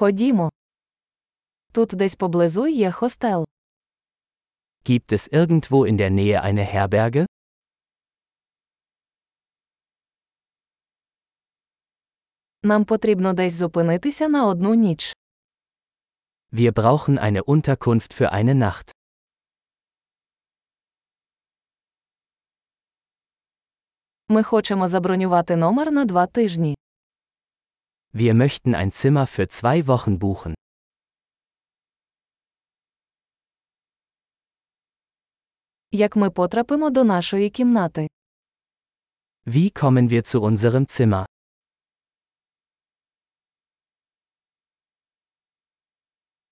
Ходімо. Тут десь поблизу є хостел. Gibt es irgendwo in der Nähe eine Herberge? Нам потрібно десь зупинитися на одну ніч. Wir brauchen eine Unterkunft für eine Nacht. Ми хочемо забронювати номер на два тижні. Wir möchten ein Zimmer für zwei Wochen buchen. Як ми потрапимо до нашої кімнати? Wie kommen wir zu unserem Zimmer?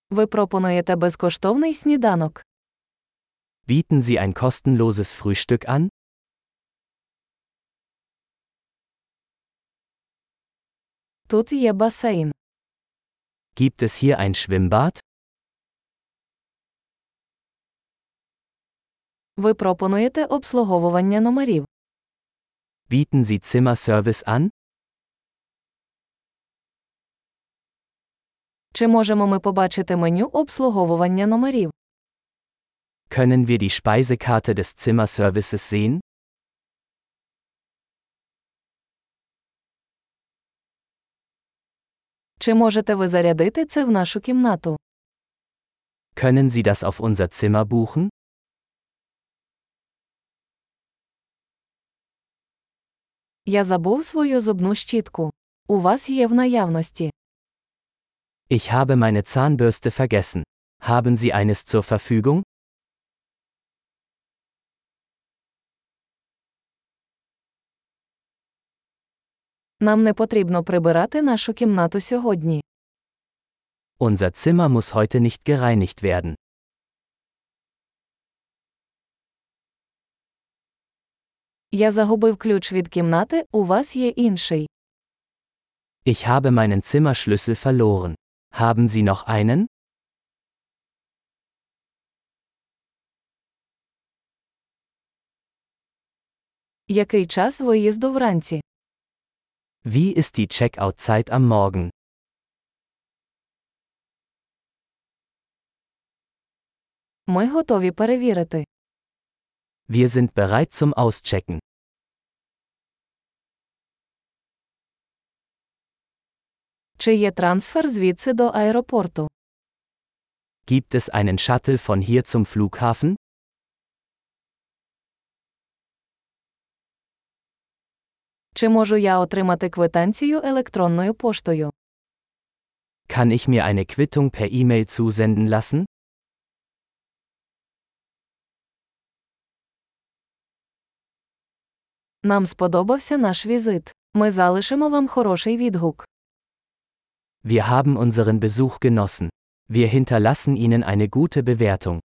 Ви пропонуєте безкоштовний сніданок. Bieten Sie ein kostenloses Frühstück an? Тут є басейн. Gibt es hier ein Schwimmbad? Ви пропонуєте обслуговування номерів. Bieten Sie Zimmerservice an? Чи можемо ми побачити меню обслуговування номерів? Können wir die Speisekarte des Zimmerservices sehen? Чи можете ви зарядити це в нашу кімнату? Können Sie das auf unser Zimmer buchen? Я забув свою зубну щітку. У вас є в наявності. Ich habe meine Zahnbürste vergessen. Haben Sie eines zur Verfügung? Нам не потрібно прибирати нашу кімнату сьогодні. Unser Zimmer muss heute nicht gereinigt werden. Я загубив ключ від кімнати, у вас є інший. Ich habe meinen Zimmerschlüssel verloren. Haben Sie noch einen? Який час виїзду вранці? Wie ist die Checkout-Zeit am Morgen? Ми готові перевірити. Wir sind bereit zum Auschecken. Чи є трансфер звідси до аеропорту? Gibt es einen Shuttle von hier zum Flughafen? Чи можу я отримати квитанцію електронною поштою? Kann ich mir eine Quittung per E-Mail zusenden lassen? Нам сподобався наш візит. Ми залишимо вам хороший відгук. Wir haben unseren Besuch genossen. Wir hinterlassen Ihnen eine gute Bewertung.